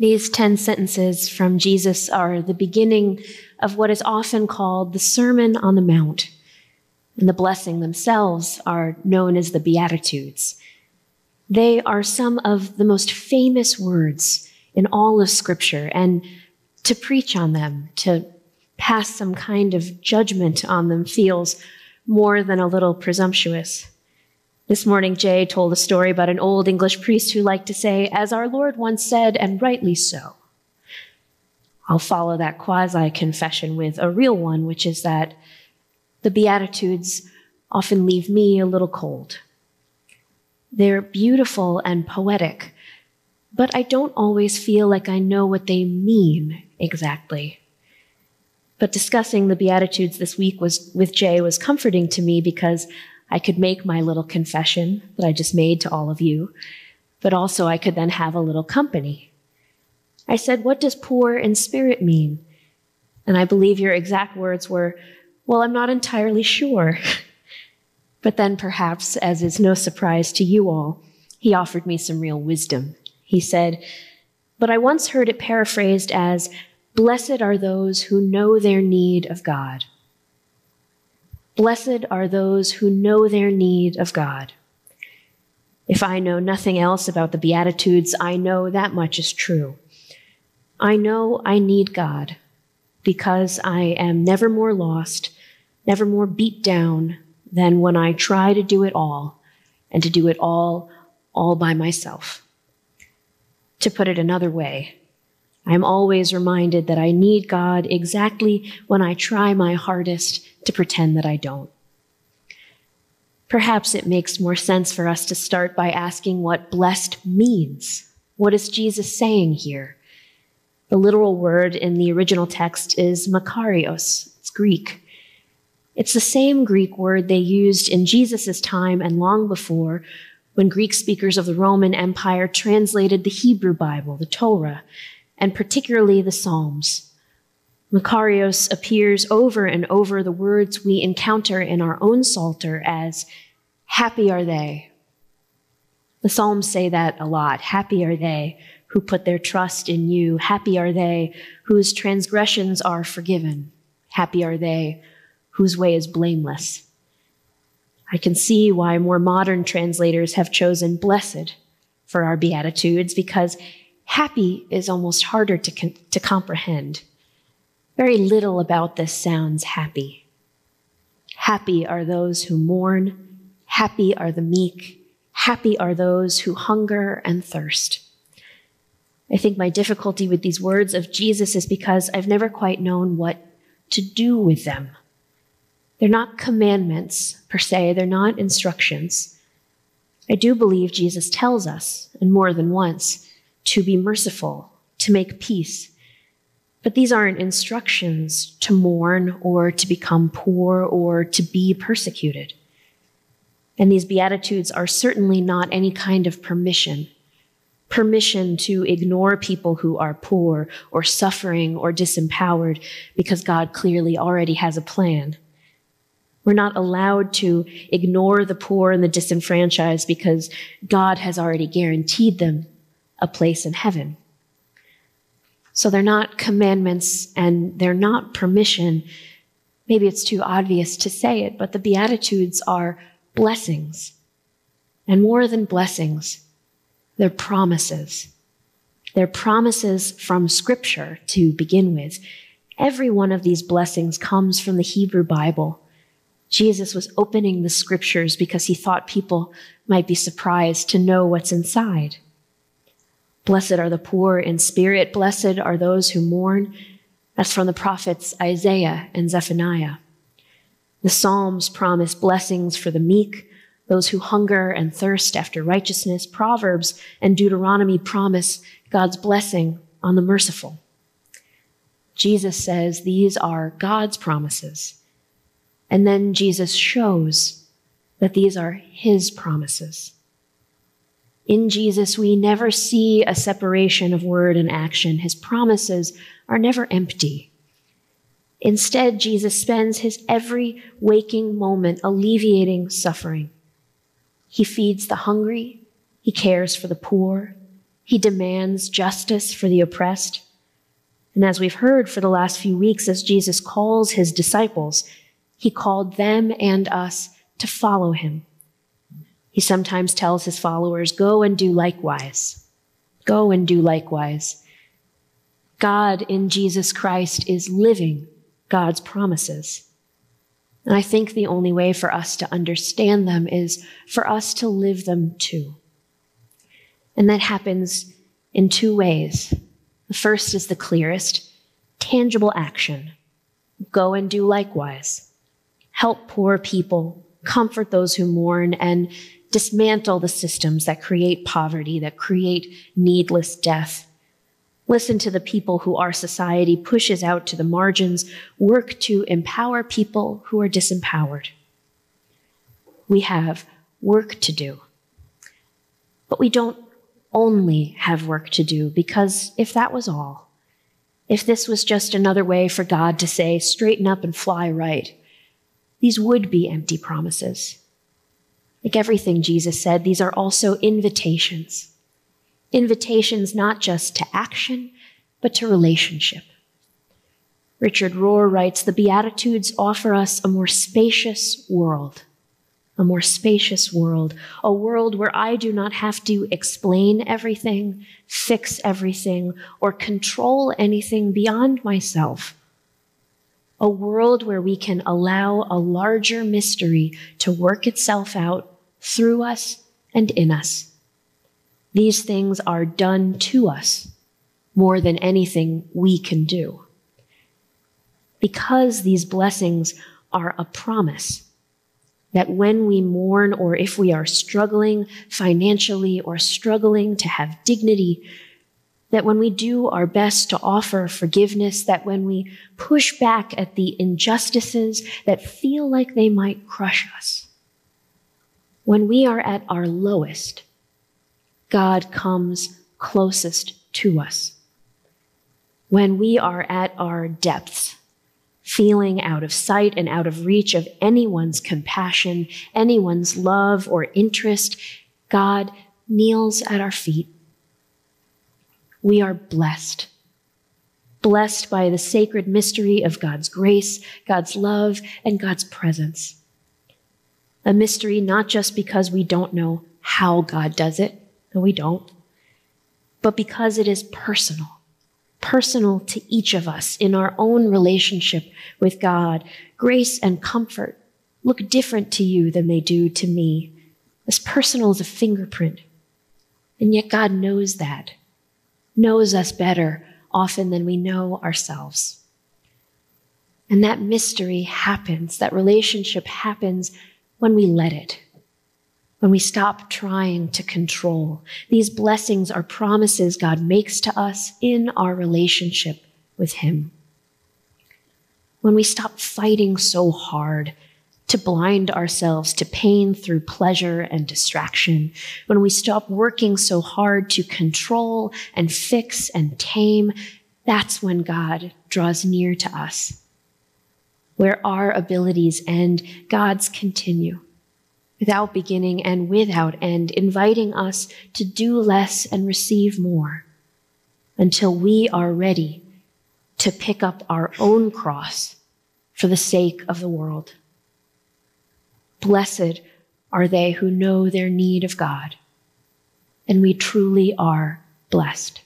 These 10 sentences from Jesus are the beginning of what is often called the Sermon on the Mount. And the blessing themselves are known as the Beatitudes. They are some of the most famous words in all of Scripture, and to preach on them, to pass some kind of judgment on them, feels more than a little presumptuous. This morning, Jay told a story about an old English priest who liked to say, as our Lord once said, and rightly so. I'll follow that quasi confession with a real one, which is that the Beatitudes often leave me a little cold. They're beautiful and poetic, but I don't always feel like I know what they mean exactly. But discussing the Beatitudes this week was, with Jay was comforting to me because I could make my little confession that I just made to all of you, but also I could then have a little company. I said, What does poor in spirit mean? And I believe your exact words were, Well, I'm not entirely sure. but then, perhaps, as is no surprise to you all, he offered me some real wisdom. He said, But I once heard it paraphrased as, Blessed are those who know their need of God. Blessed are those who know their need of God. If I know nothing else about the Beatitudes, I know that much is true. I know I need God because I am never more lost, never more beat down than when I try to do it all and to do it all, all by myself. To put it another way, I am always reminded that I need God exactly when I try my hardest to pretend that I don't. Perhaps it makes more sense for us to start by asking what blessed means. What is Jesus saying here? The literal word in the original text is makarios. It's Greek. It's the same Greek word they used in Jesus' time and long before when Greek speakers of the Roman Empire translated the Hebrew Bible, the Torah, and particularly the Psalms. Makarios appears over and over the words we encounter in our own Psalter as, Happy are they. The Psalms say that a lot. Happy are they who put their trust in you. Happy are they whose transgressions are forgiven. Happy are they whose way is blameless. I can see why more modern translators have chosen blessed for our Beatitudes because happy is almost harder to, to comprehend. Very little about this sounds happy. Happy are those who mourn. Happy are the meek. Happy are those who hunger and thirst. I think my difficulty with these words of Jesus is because I've never quite known what to do with them. They're not commandments per se, they're not instructions. I do believe Jesus tells us, and more than once, to be merciful, to make peace, but these aren't instructions to mourn or to become poor or to be persecuted. And these Beatitudes are certainly not any kind of permission. Permission to ignore people who are poor or suffering or disempowered because God clearly already has a plan. We're not allowed to ignore the poor and the disenfranchised because God has already guaranteed them a place in heaven. So they're not commandments and they're not permission. Maybe it's too obvious to say it, but the Beatitudes are blessings. And more than blessings, they're promises. They're promises from Scripture to begin with. Every one of these blessings comes from the Hebrew Bible. Jesus was opening the Scriptures because he thought people might be surprised to know what's inside. Blessed are the poor in spirit. Blessed are those who mourn. That's from the prophets Isaiah and Zephaniah. The Psalms promise blessings for the meek, those who hunger and thirst after righteousness. Proverbs and Deuteronomy promise God's blessing on the merciful. Jesus says these are God's promises. And then Jesus shows that these are his promises. In Jesus, we never see a separation of word and action. His promises are never empty. Instead, Jesus spends his every waking moment alleviating suffering. He feeds the hungry. He cares for the poor. He demands justice for the oppressed. And as we've heard for the last few weeks, as Jesus calls his disciples, he called them and us to follow him. He sometimes tells his followers, Go and do likewise. Go and do likewise. God in Jesus Christ is living God's promises. And I think the only way for us to understand them is for us to live them too. And that happens in two ways. The first is the clearest tangible action. Go and do likewise. Help poor people, comfort those who mourn, and dismantle the systems that create poverty, that create needless death. Listen to the people who our society pushes out to the margins. Work to empower people who are disempowered. We have work to do. But we don't only have work to do because if that was all, if this was just another way for God to say, straighten up and fly right, these would be empty promises. Like everything Jesus said, these are also invitations. Invitations not just to action, but to relationship. Richard Rohr writes The Beatitudes offer us a more spacious world a more spacious world, a world where I do not have to explain everything, fix everything, or control anything beyond myself. A world where we can allow a larger mystery to work itself out through us and in us. These things are done to us more than anything we can do. Because these blessings are a promise that when we mourn or if we are struggling financially or struggling to have dignity, that when we do our best to offer forgiveness, that when we push back at the injustices that feel like they might crush us, when we are at our lowest, God comes closest to us. When we are at our depths, feeling out of sight and out of reach of anyone's compassion, anyone's love or interest, God kneels at our feet. We are blessed. Blessed by the sacred mystery of God's grace, God's love, and God's presence. A mystery not just because we don't know how God does it, no, we don't, but because it is personal personal to each of us in our own relationship with God. Grace and comfort look different to you than they do to me, as personal as a fingerprint. And yet God knows that, knows us better often than we know ourselves. And that mystery happens, that relationship happens when we let it when we stop trying to control. These blessings are promises God makes to us in our relationship with Him. When we stop fighting so hard to blind ourselves to pain through pleasure and distraction, when we stop working so hard to control and fix and tame, that's when God draws near to us. Where our abilities end, God's continue without beginning and without end, inviting us to do less and receive more until we are ready to pick up our own cross for the sake of the world. Blessed are they who know their need of God, and we truly are blessed.